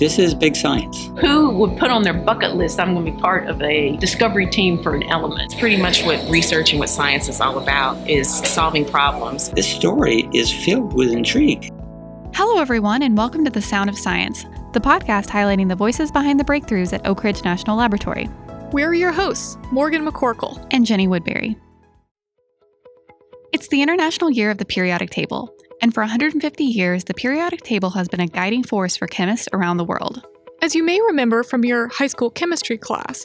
This is big science. Who would put on their bucket list, I'm going to be part of a discovery team for an element? It's pretty much what research and what science is all about is solving problems. This story is filled with intrigue. Hello, everyone, and welcome to The Sound of Science, the podcast highlighting the voices behind the breakthroughs at Oak Ridge National Laboratory. We're your hosts, Morgan McCorkle and Jenny Woodbury. It's the International Year of the Periodic Table, and for 150 years, the periodic table has been a guiding force for chemists around the world. As you may remember from your high school chemistry class,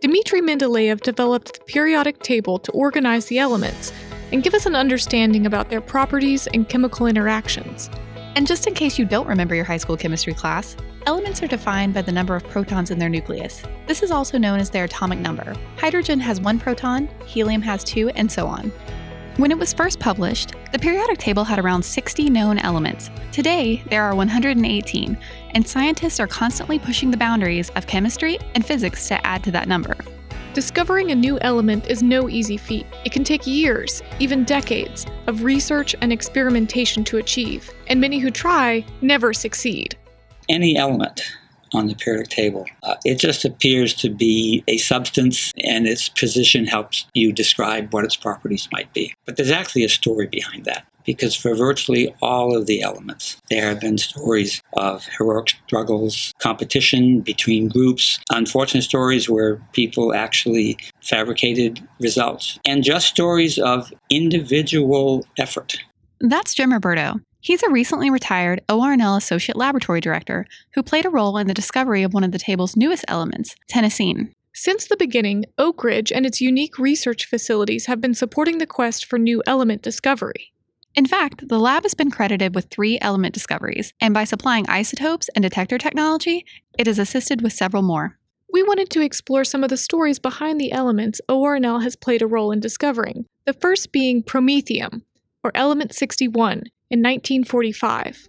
Dmitry Mendeleev developed the periodic table to organize the elements and give us an understanding about their properties and chemical interactions. And just in case you don't remember your high school chemistry class, elements are defined by the number of protons in their nucleus. This is also known as their atomic number. Hydrogen has one proton, helium has two, and so on. When it was first published, the periodic table had around 60 known elements. Today, there are 118, and scientists are constantly pushing the boundaries of chemistry and physics to add to that number. Discovering a new element is no easy feat. It can take years, even decades, of research and experimentation to achieve, and many who try never succeed. Any element on the periodic table. Uh, it just appears to be a substance, and its position helps you describe what its properties might be. But there's actually a story behind that. Because for virtually all of the elements, there have been stories of heroic struggles, competition between groups, unfortunate stories where people actually fabricated results, and just stories of individual effort. That's Jim Roberto. He's a recently retired ORNL Associate Laboratory Director who played a role in the discovery of one of the table's newest elements, tennessine. Since the beginning, Oak Ridge and its unique research facilities have been supporting the quest for new element discovery. In fact, the lab has been credited with three element discoveries, and by supplying isotopes and detector technology, it has assisted with several more. We wanted to explore some of the stories behind the elements ORNL has played a role in discovering, the first being promethium, or element 61, in 1945.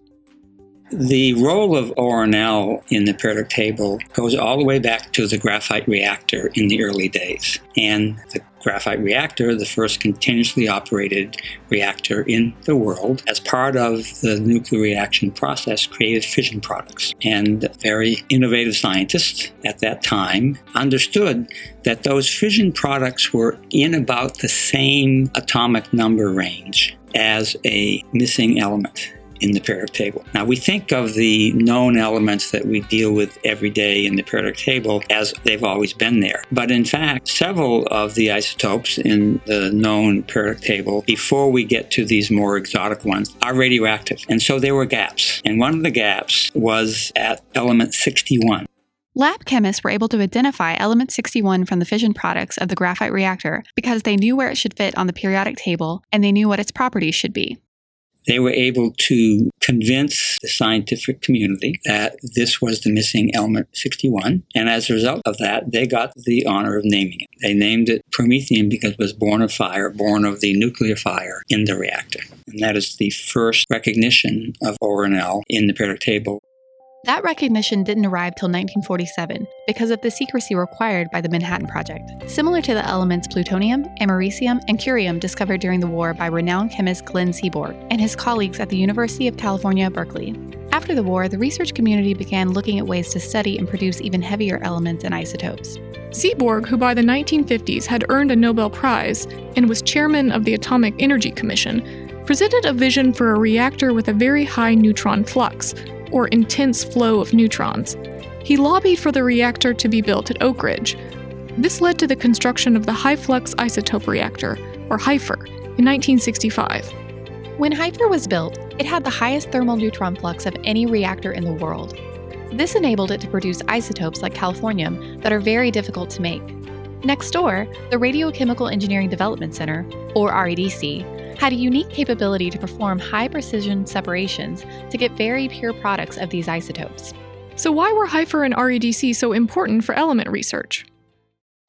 The role of ORNL in the periodic table goes all the way back to the graphite reactor in the early days. And the graphite reactor, the first continuously operated reactor in the world, as part of the nuclear reaction process, created fission products. And very innovative scientists at that time understood that those fission products were in about the same atomic number range as a missing element in the periodic table. Now, we think of the known elements that we deal with every day in the periodic table as they've always been there. But in fact, several of the isotopes in the known periodic table, before we get to these more exotic ones, are radioactive. And so there were gaps. And one of the gaps was at element 61. Lab chemists were able to identify element 61 from the fission products of the graphite reactor because they knew where it should fit on the periodic table and they knew what its properties should be they were able to convince the scientific community that this was the missing element 61. And as a result of that, they got the honor of naming it. They named it Promethium because it was born of fire, born of the nuclear fire in the reactor. And that is the first recognition of ORNL in the periodic table. That recognition didn't arrive till 1947 because of the secrecy required by the Manhattan Project, similar to the elements plutonium, americium, and curium discovered during the war by renowned chemist Glenn Seaborg and his colleagues at the University of California, Berkeley. After the war, the research community began looking at ways to study and produce even heavier elements and isotopes. Seaborg, who by the 1950s had earned a Nobel Prize and was chairman of the Atomic Energy Commission, presented a vision for a reactor with a very high neutron flux, or intense flow of neutrons. He lobbied for the reactor to be built at Oak Ridge. This led to the construction of the High Flux Isotope Reactor, or HFIR, in 1965. When HFIR was built, it had the highest thermal neutron flux of any reactor in the world. This enabled it to produce isotopes like californium that are very difficult to make. Next door, the Radiochemical Engineering Development Center, or REDC, had a unique capability to perform high precision separations to get very pure products of these isotopes. So, why were HFIR and REDC so important for element research?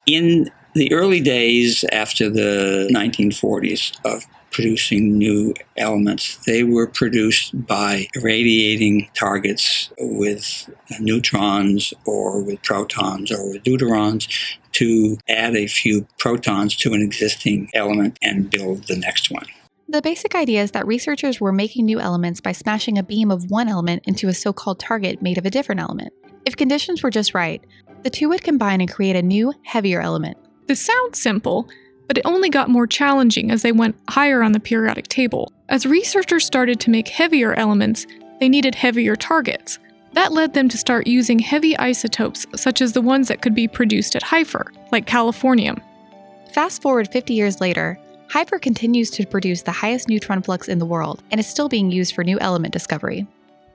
In the early days after the 1940s of producing new elements, they were produced by irradiating targets with neutrons or with protons or with deuterons to add a few protons to an existing element and build the next one. The basic idea is that researchers were making new elements by smashing a beam of one element into a so called target made of a different element. If conditions were just right, the two would combine and create a new, heavier element. This sounds simple, but it only got more challenging as they went higher on the periodic table. As researchers started to make heavier elements, they needed heavier targets. That led them to start using heavy isotopes, such as the ones that could be produced at HFIR, like californium. Fast forward 50 years later, HFIR continues to produce the highest neutron flux in the world and is still being used for new element discovery.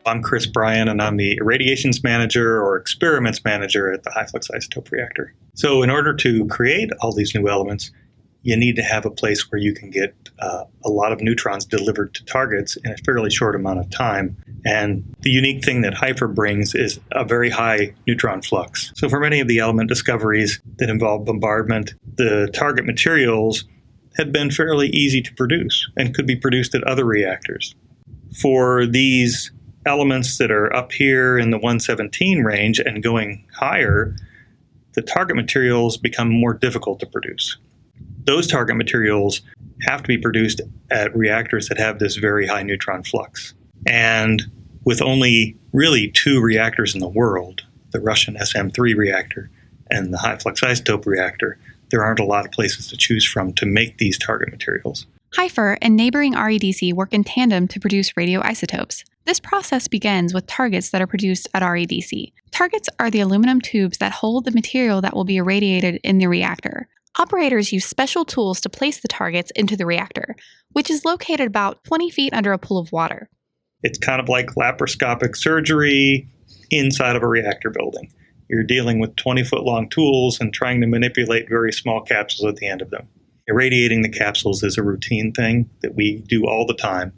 I'm Chris Bryan, and I'm the irradiations manager or experiments manager at the high flux isotope reactor. So, in order to create all these new elements, you need to have a place where you can get uh, a lot of neutrons delivered to targets in a fairly short amount of time. And the unique thing that HFIR brings is a very high neutron flux. So, for many of the element discoveries that involve bombardment, the target materials had been fairly easy to produce and could be produced at other reactors. For these elements that are up here in the 117 range and going higher, the target materials become more difficult to produce those target materials have to be produced at reactors that have this very high neutron flux. And with only really two reactors in the world, the Russian SM3 reactor and the high flux isotope reactor, there aren't a lot of places to choose from to make these target materials. HFIR and neighboring REDC work in tandem to produce radioisotopes. This process begins with targets that are produced at REDC. Targets are the aluminum tubes that hold the material that will be irradiated in the reactor. Operators use special tools to place the targets into the reactor, which is located about 20 feet under a pool of water. It's kind of like laparoscopic surgery inside of a reactor building. You're dealing with 20 foot long tools and trying to manipulate very small capsules at the end of them. Irradiating the capsules is a routine thing that we do all the time.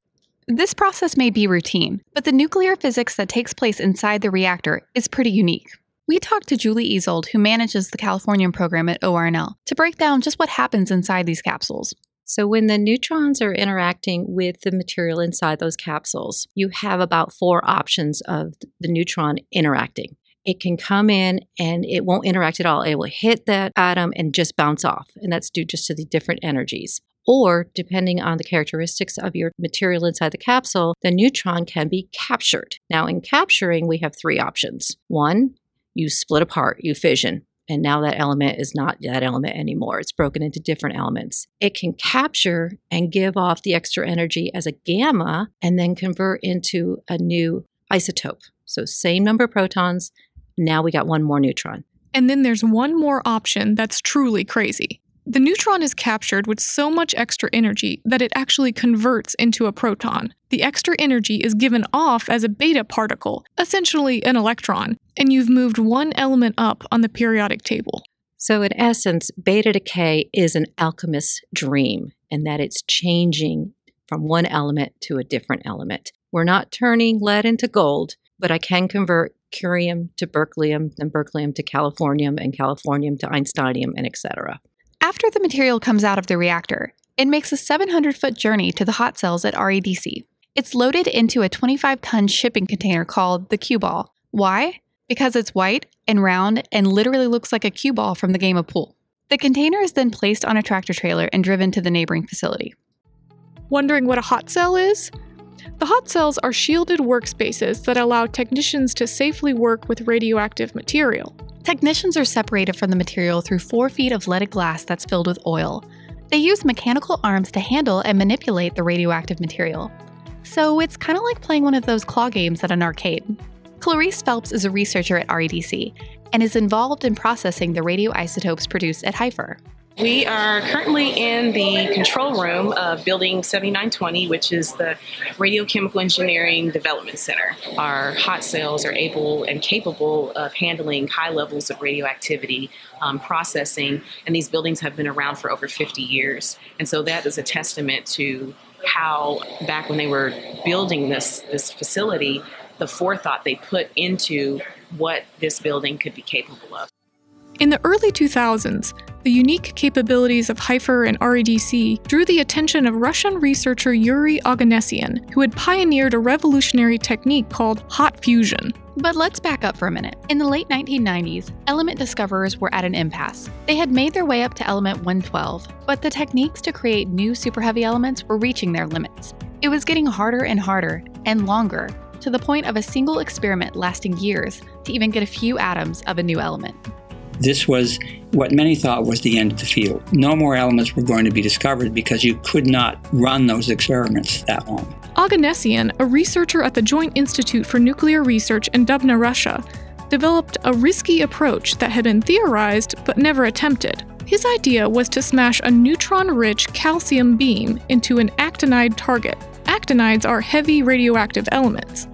This process may be routine, but the nuclear physics that takes place inside the reactor is pretty unique. We talked to Julie Ezold, who manages the Californium program at ORNL, to break down just what happens inside these capsules. So, when the neutrons are interacting with the material inside those capsules, you have about four options of the neutron interacting. It can come in and it won't interact at all. It will hit that atom and just bounce off. And that's due just to the different energies. Or, depending on the characteristics of your material inside the capsule, the neutron can be captured. Now, in capturing, we have three options. One, you split apart, you fission. And now that element is not that element anymore. It's broken into different elements. It can capture and give off the extra energy as a gamma and then convert into a new isotope. So, same number of protons. Now we got one more neutron. And then there's one more option that's truly crazy. The neutron is captured with so much extra energy that it actually converts into a proton. The extra energy is given off as a beta particle, essentially an electron, and you've moved one element up on the periodic table. So, in essence, beta decay is an alchemist's dream, in that it's changing from one element to a different element. We're not turning lead into gold, but I can convert curium to berkelium, then berkelium to californium, and californium to einsteinium, and etc. After the material comes out of the reactor, it makes a 700 foot journey to the hot cells at REDC. It's loaded into a 25 ton shipping container called the cue ball. Why? Because it's white and round and literally looks like a cue ball from the game of pool. The container is then placed on a tractor trailer and driven to the neighboring facility. Wondering what a hot cell is? The hot cells are shielded workspaces that allow technicians to safely work with radioactive material. Technicians are separated from the material through four feet of leaded glass that's filled with oil. They use mechanical arms to handle and manipulate the radioactive material. So it's kind of like playing one of those claw games at an arcade. Clarice Phelps is a researcher at REDC and is involved in processing the radioisotopes produced at HFIR. We are currently in the control room of Building 7920, which is the Radiochemical Engineering Development Center. Our hot cells are able and capable of handling high levels of radioactivity um, processing, and these buildings have been around for over 50 years. And so that is a testament to how, back when they were building this, this facility, the forethought they put into what this building could be capable of. In the early 2000s, the unique capabilities of HFIR and REDC drew the attention of Russian researcher Yuri Oganessian, who had pioneered a revolutionary technique called hot fusion. But let's back up for a minute. In the late 1990s, element discoverers were at an impasse. They had made their way up to element 112, but the techniques to create new superheavy elements were reaching their limits. It was getting harder and harder, and longer, to the point of a single experiment lasting years to even get a few atoms of a new element. This was what many thought was the end of the field. No more elements were going to be discovered because you could not run those experiments that long. Oganessian, a researcher at the Joint Institute for Nuclear Research in Dubna, Russia, developed a risky approach that had been theorized but never attempted. His idea was to smash a neutron rich calcium beam into an actinide target. Actinides are heavy radioactive elements.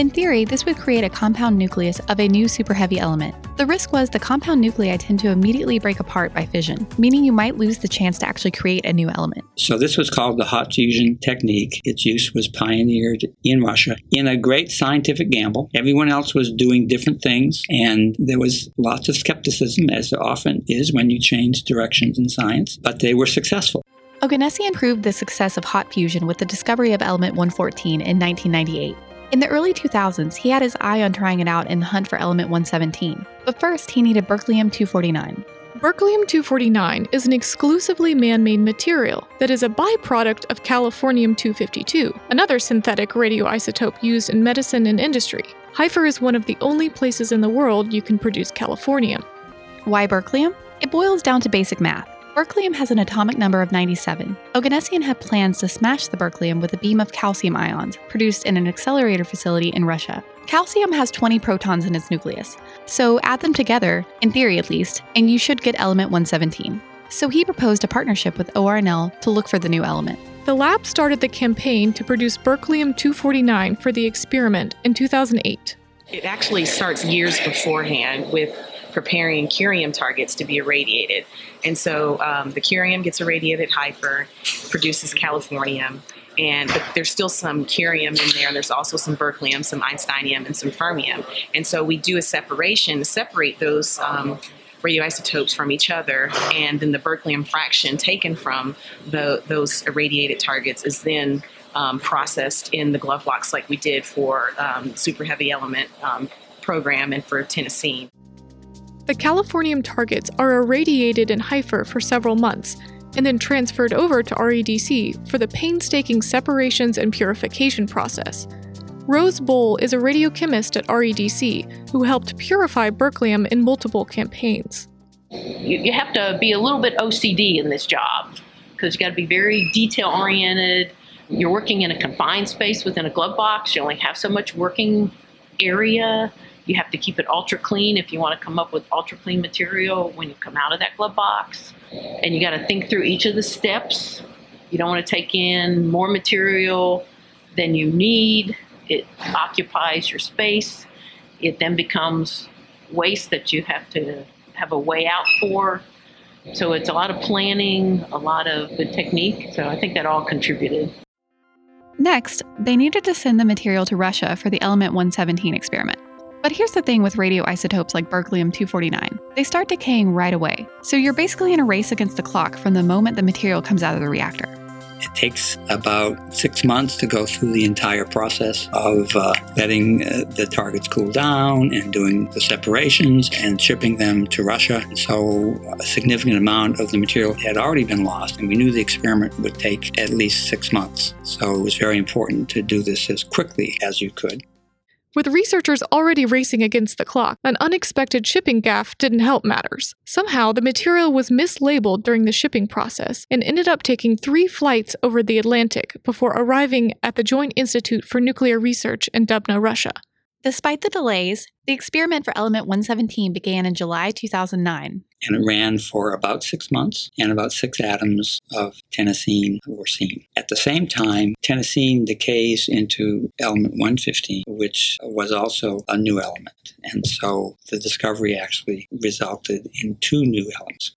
In theory, this would create a compound nucleus of a new superheavy element. The risk was the compound nuclei tend to immediately break apart by fission, meaning you might lose the chance to actually create a new element. So, this was called the hot fusion technique. Its use was pioneered in Russia in a great scientific gamble. Everyone else was doing different things, and there was lots of skepticism, as there often is when you change directions in science, but they were successful. Oganessian proved the success of hot fusion with the discovery of element 114 in 1998. In the early 2000s, he had his eye on trying it out in the hunt for element 117. But first, he needed berkelium 249. Berkelium 249 is an exclusively man made material that is a byproduct of californium 252, another synthetic radioisotope used in medicine and industry. HFIR is one of the only places in the world you can produce californium. Why berkelium? It boils down to basic math. Berkelium has an atomic number of 97. Oganessian had plans to smash the berkelium with a beam of calcium ions produced in an accelerator facility in Russia. Calcium has 20 protons in its nucleus, so add them together, in theory at least, and you should get element 117. So he proposed a partnership with ORNL to look for the new element. The lab started the campaign to produce berkelium 249 for the experiment in 2008. It actually starts years beforehand with preparing curium targets to be irradiated. And so um, the curium gets irradiated HFIR, produces californium, and but there's still some curium in there. There's also some berkelium, some einsteinium, and some fermium. And so we do a separation to separate those um, radioisotopes from each other, and then the berkelium fraction taken from the, those irradiated targets is then um, processed in the glove box like we did for um, super heavy element um, program and for tennessine. The californium targets are irradiated in HFIR for several months and then transferred over to REDC for the painstaking separations and purification process. Rose Boll is a radiochemist at REDC who helped purify berkelium in multiple campaigns. You, you have to be a little bit OCD in this job because you got to be very detail oriented. You're working in a confined space within a glove box. You only have so much working area. You have to keep it ultra clean if you want to come up with ultra clean material when you come out of that glove box. And you got to think through each of the steps. You don't want to take in more material than you need. It occupies your space. It then becomes waste that you have to have a way out for. So it's a lot of planning, a lot of good technique. So I think that all contributed. Next, they needed to send the material to Russia for the Element 117 experiment. But here's the thing with radioisotopes like berkelium 249 they start decaying right away. So you're basically in a race against the clock from the moment the material comes out of the reactor. It takes about six months to go through the entire process of uh, letting uh, the targets cool down and doing the separations and shipping them to Russia. So, a significant amount of the material had already been lost, and we knew the experiment would take at least six months. So, it was very important to do this as quickly as you could. With researchers already racing against the clock, an unexpected shipping gaffe didn't help matters. Somehow, the material was mislabeled during the shipping process and ended up taking three flights over the Atlantic before arriving at the Joint Institute for Nuclear Research in Dubna, Russia. Despite the delays, the experiment for element 117 began in July 2009. And it ran for about six months, and about six atoms of tennessine were seen. At the same time, tennessine decays into element 115, which was also a new element. And so the discovery actually resulted in two new elements.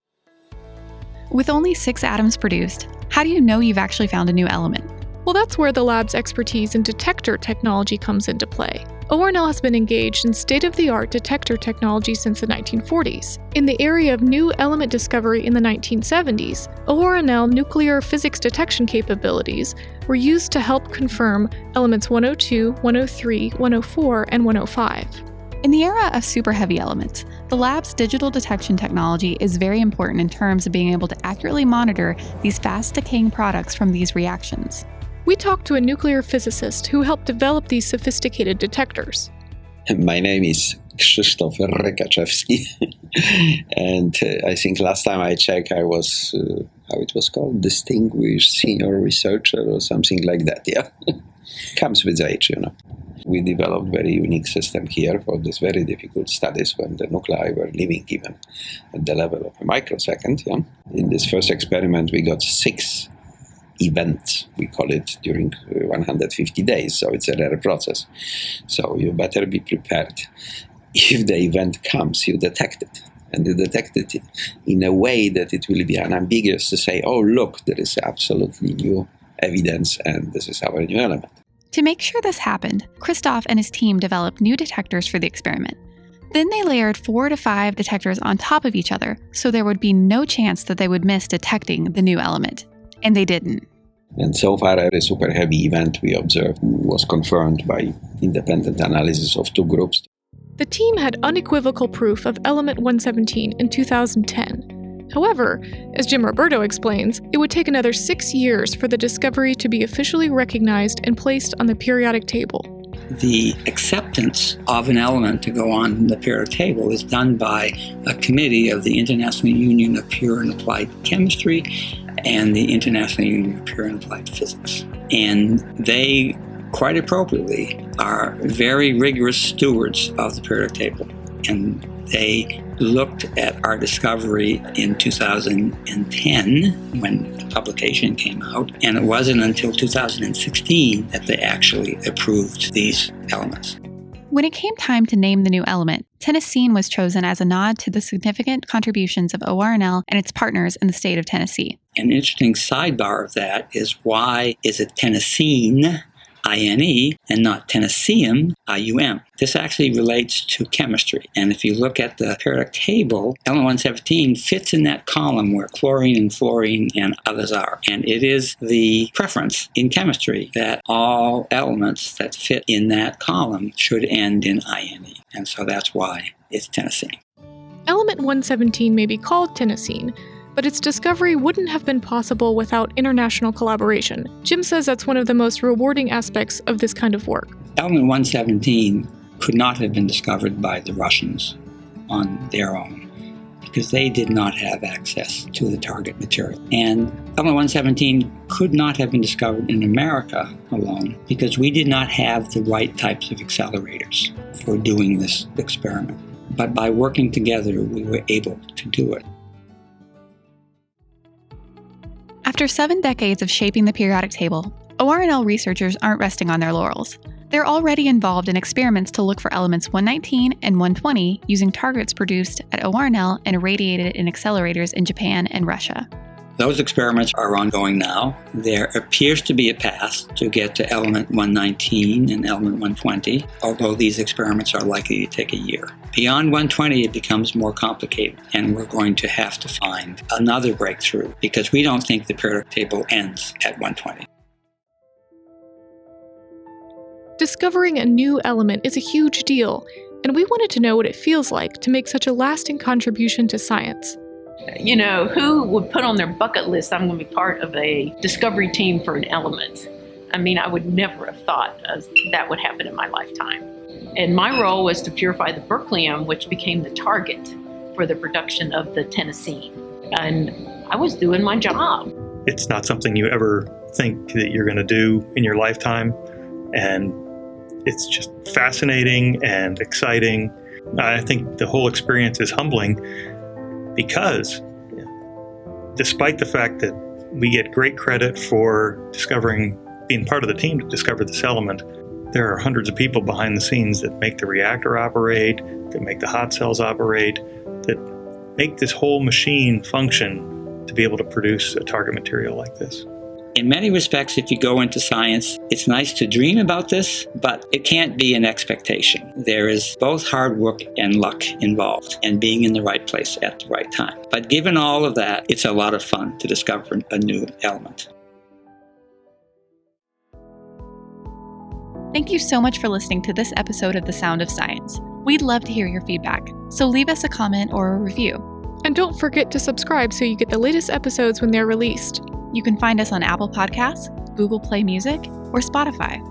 With only six atoms produced, how do you know you've actually found a new element? Well, that's where the lab's expertise in detector technology comes into play. ORNL has been engaged in state of the art detector technology since the 1940s. In the area of new element discovery in the 1970s, ORNL nuclear physics detection capabilities were used to help confirm elements 102, 103, 104, and 105. In the era of super heavy elements, the lab's digital detection technology is very important in terms of being able to accurately monitor these fast decaying products from these reactions. We talked to a nuclear physicist who helped develop these sophisticated detectors. My name is Krzysztof Rykaczewski, and uh, I think last time I checked, I was uh, how it was called, distinguished senior researcher or something like that. Yeah, comes with age, you know. We developed very unique system here for these very difficult studies when the nuclei were living even at the level of a microsecond. Yeah. In this first experiment, we got six events, we call it, during uh, 150 days. So it's a rare process. So you better be prepared. If the event comes, you detect it. And you detect it in a way that it will be unambiguous to say, oh, look, there is absolutely new evidence and this is our new element. To make sure this happened, Christoph and his team developed new detectors for the experiment. Then they layered four to five detectors on top of each other so there would be no chance that they would miss detecting the new element. And they didn't. And so far, every super heavy event we observed was confirmed by independent analysis of two groups. The team had unequivocal proof of element 117 in 2010. However, as Jim Roberto explains, it would take another six years for the discovery to be officially recognized and placed on the periodic table. The acceptance of an element to go on the periodic table is done by a committee of the International Union of Pure and Applied Chemistry and the International Union of Pure and Applied Physics. And they, quite appropriately, are very rigorous stewards of the periodic table. And they looked at our discovery in 2010 when the publication came out, and it wasn't until 2016 that they actually approved these elements. When it came time to name the new element, Tennessine was chosen as a nod to the significant contributions of ORNL and its partners in the state of Tennessee. An interesting sidebar of that is why is it Tennessine INE and not Tennesseum IUM. This actually relates to chemistry. And if you look at the periodic table, element 117 fits in that column where chlorine and fluorine and others are. And it is the preference in chemistry that all elements that fit in that column should end in INE. And so that's why it's Tennessine. Element 117 may be called Tennessine but its discovery wouldn't have been possible without international collaboration. Jim says that's one of the most rewarding aspects of this kind of work. Element 117 could not have been discovered by the Russians on their own because they did not have access to the target material. And element 117 could not have been discovered in America alone because we did not have the right types of accelerators for doing this experiment. But by working together, we were able to do it. After seven decades of shaping the periodic table, ORNL researchers aren't resting on their laurels. They're already involved in experiments to look for elements 119 and 120 using targets produced at ORNL and irradiated in accelerators in Japan and Russia. Those experiments are ongoing now. There appears to be a path to get to element 119 and element 120, although these experiments are likely to take a year. Beyond 120, it becomes more complicated, and we're going to have to find another breakthrough because we don't think the periodic table ends at 120. Discovering a new element is a huge deal, and we wanted to know what it feels like to make such a lasting contribution to science you know, who would put on their bucket list, I'm going to be part of a discovery team for an element? I mean, I would never have thought that would happen in my lifetime. And my role was to purify the berkelium, which became the target for the production of the Tennessine. And I was doing my job. It's not something you ever think that you're going to do in your lifetime. And it's just fascinating and exciting. I think the whole experience is humbling because despite the fact that we get great credit for discovering, being part of the team to discover this element, there are hundreds of people behind the scenes that make the reactor operate, that make the hot cells operate, that make this whole machine function to be able to produce a target material like this. In many respects, if you go into science, it's nice to dream about this, but it can't be an expectation. There is both hard work and luck involved, and being in the right place at the right time. But given all of that, it's a lot of fun to discover a new element. Thank you so much for listening to this episode of The Sound of Science. We'd love to hear your feedback, so leave us a comment or a review. And don't forget to subscribe so you get the latest episodes when they're released. You can find us on Apple Podcasts, Google Play Music, or Spotify.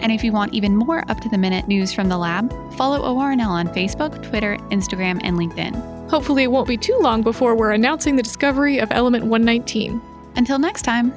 And if you want even more up to the minute news from the lab, follow ORNL on Facebook, Twitter, Instagram, and LinkedIn. Hopefully, it won't be too long before we're announcing the discovery of element 119. Until next time.